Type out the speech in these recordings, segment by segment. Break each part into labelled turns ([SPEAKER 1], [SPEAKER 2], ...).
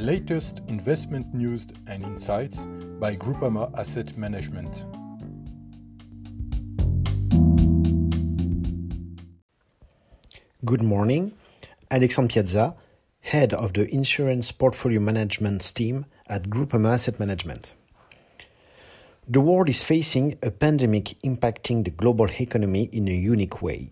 [SPEAKER 1] latest investment news and insights by Groupama Asset Management.
[SPEAKER 2] Good morning. Alexandre Piazza, Head of the Insurance Portfolio Management team at Groupama Asset Management. The world is facing a pandemic impacting the global economy in a unique way.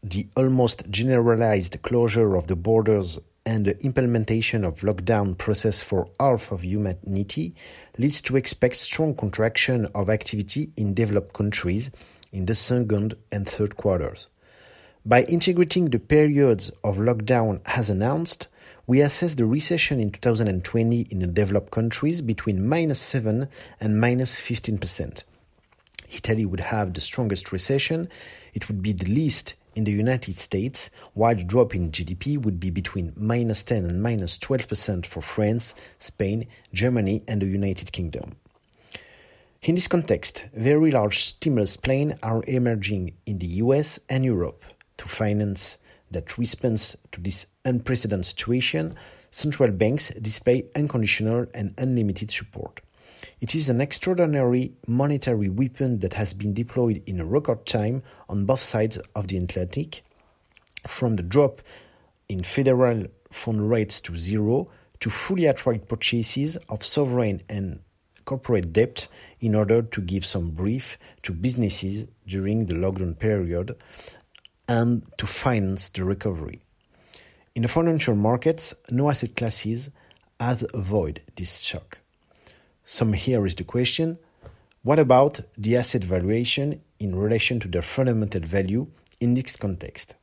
[SPEAKER 2] The almost generalized closure of the borders and the implementation of lockdown process for half of humanity leads to expect strong contraction of activity in developed countries in the second and third quarters. By integrating the periods of lockdown as announced, we assess the recession in 2020 in the developed countries between minus 7 and minus 15%. Italy would have the strongest recession, it would be the least in the United States, while the drop in GDP would be between minus 10 and minus 12% for France, Spain, Germany, and the United Kingdom. In this context, very large stimulus plans are emerging in the US and Europe to finance that response to this unprecedented situation, central banks display unconditional and unlimited support. It is an extraordinary monetary weapon that has been deployed in a record time on both sides of the Atlantic, from the drop in federal fund rates to zero to fully attract purchases of sovereign and corporate debt in order to give some brief to businesses during the lockdown period and to finance the recovery. In the financial markets, no asset classes has avoided this shock. Some here is the question what about the asset valuation in relation to their fundamental value in this context?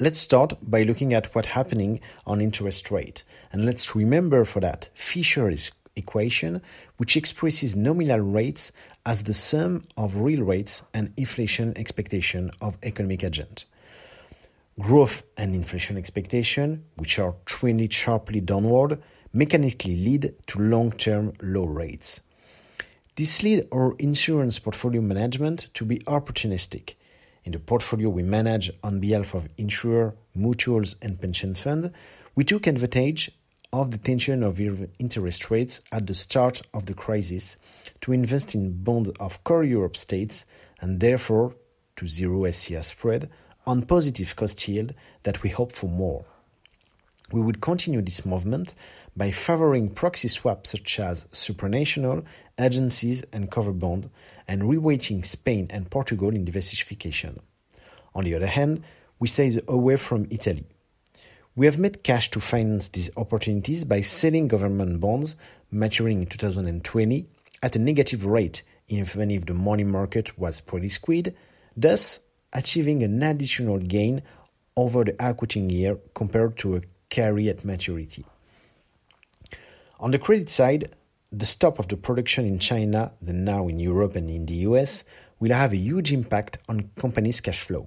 [SPEAKER 2] Let's start by looking at what's happening on interest rate. And let's remember for that Fisher's equation, which expresses nominal rates as the sum of real rates and inflation expectation of economic agent. Growth and inflation expectation, which are trending sharply downward, mechanically lead to long-term low rates. This leads our insurance portfolio management to be opportunistic. In the portfolio we manage on behalf of insurer, mutuals, and pension fund, we took advantage of the tension of interest rates at the start of the crisis to invest in bonds of core Europe states and therefore to zero SCR spread on positive cost yield that we hope for more. We would continue this movement by favoring proxy swaps such as supranational, agencies, and cover bond, and reweighting Spain and Portugal in diversification. On the other hand, we stay away from Italy. We have made cash to finance these opportunities by selling government bonds maturing in 2020 at a negative rate, even if the money market was pretty squid, thus achieving an additional gain over the accounting year compared to a carry at maturity. On the credit side, the stop of the production in China, then now in Europe and in the US, will have a huge impact on companies' cash flow.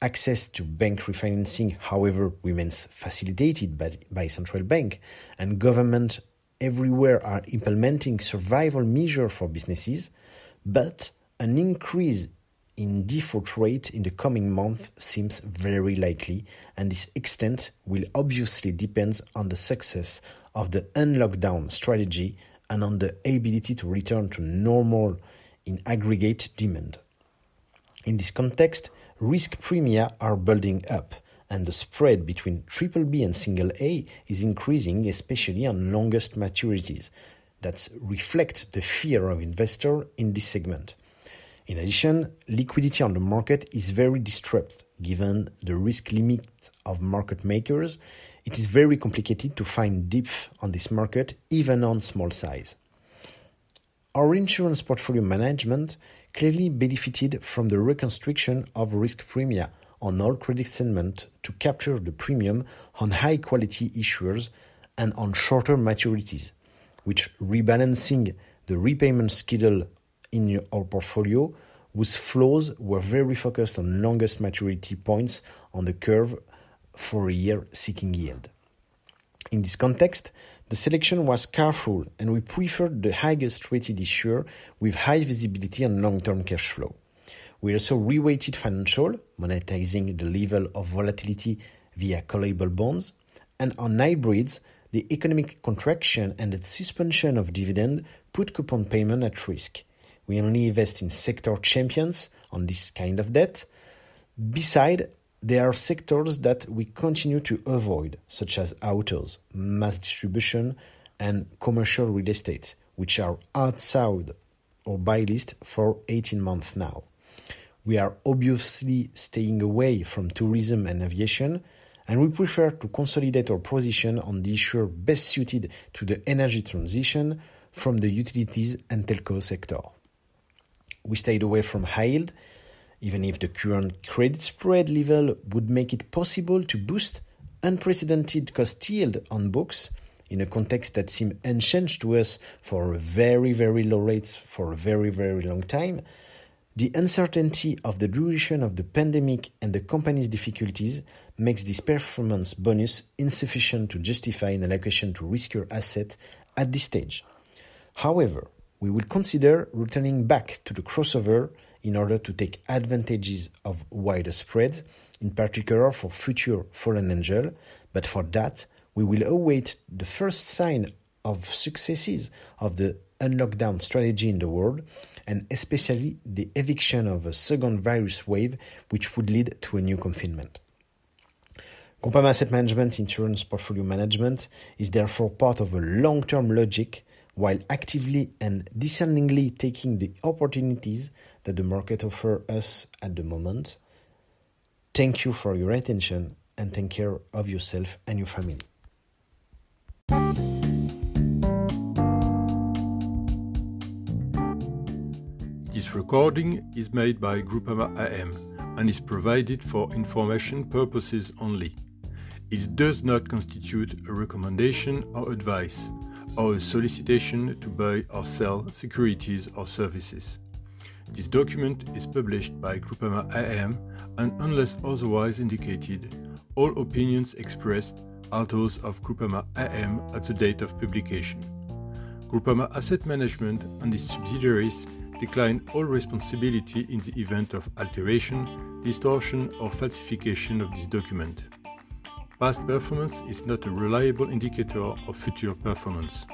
[SPEAKER 2] Access to bank refinancing, however, remains facilitated by, by central bank, and government everywhere are implementing survival measures for businesses, but an increase in default rate in the coming month seems very likely, and this extent will obviously depend on the success of the unlockdown strategy and on the ability to return to normal in aggregate demand. In this context, risk premia are building up, and the spread between triple B and single A is increasing, especially on longest maturities that reflect the fear of investor in this segment. In addition, liquidity on the market is very distressed given the risk limit of market makers. It is very complicated to find depth on this market, even on small size. Our insurance portfolio management clearly benefited from the reconstruction of risk premia on all credit segments to capture the premium on high quality issuers and on shorter maturities, which rebalancing the repayment schedule in our portfolio whose flows were very focused on longest maturity points on the curve for a year seeking yield. In this context, the selection was careful, and we preferred the highest rated issuer with high visibility and long-term cash flow. We also reweighted financial, monetizing the level of volatility via callable bonds, and on hybrids, the economic contraction and the suspension of dividend put coupon payment at risk. We only invest in sector champions on this kind of debt. Beside, there are sectors that we continue to avoid, such as autos, mass distribution, and commercial real estate, which are outside our buy list for 18 months now. We are obviously staying away from tourism and aviation, and we prefer to consolidate our position on the issuer best suited to the energy transition from the utilities and telco sector. We stayed away from high yield, even if the current credit spread level would make it possible to boost unprecedented cost yield on books in a context that seemed unchanged to us for very, very low rates for a very, very long time. The uncertainty of the duration of the pandemic and the company's difficulties makes this performance bonus insufficient to justify an allocation to riskier asset at this stage. However, we will consider returning back to the crossover in order to take advantages of wider spreads, in particular for future fallen angel, but for that, we will await the first sign of successes of the unlockdown strategy in the world, and especially the eviction of a second virus wave, which would lead to a new confinement. Groupama Asset Management Insurance Portfolio Management is therefore part of a long-term logic while actively and discerningly taking the opportunities that the market offers us at the moment. Thank you for your attention and take care of yourself and your family.
[SPEAKER 1] This recording is made by Groupama AM and is provided for information purposes only. It does not constitute a recommendation or advice or a solicitation to buy or sell securities or services. This document is published by Groupama AM and unless otherwise indicated, all opinions expressed are those of Groupama AM at the date of publication. Groupama Asset Management and its subsidiaries decline all responsibility in the event of alteration, distortion, or falsification of this document. Past performance is not a reliable indicator of future performance.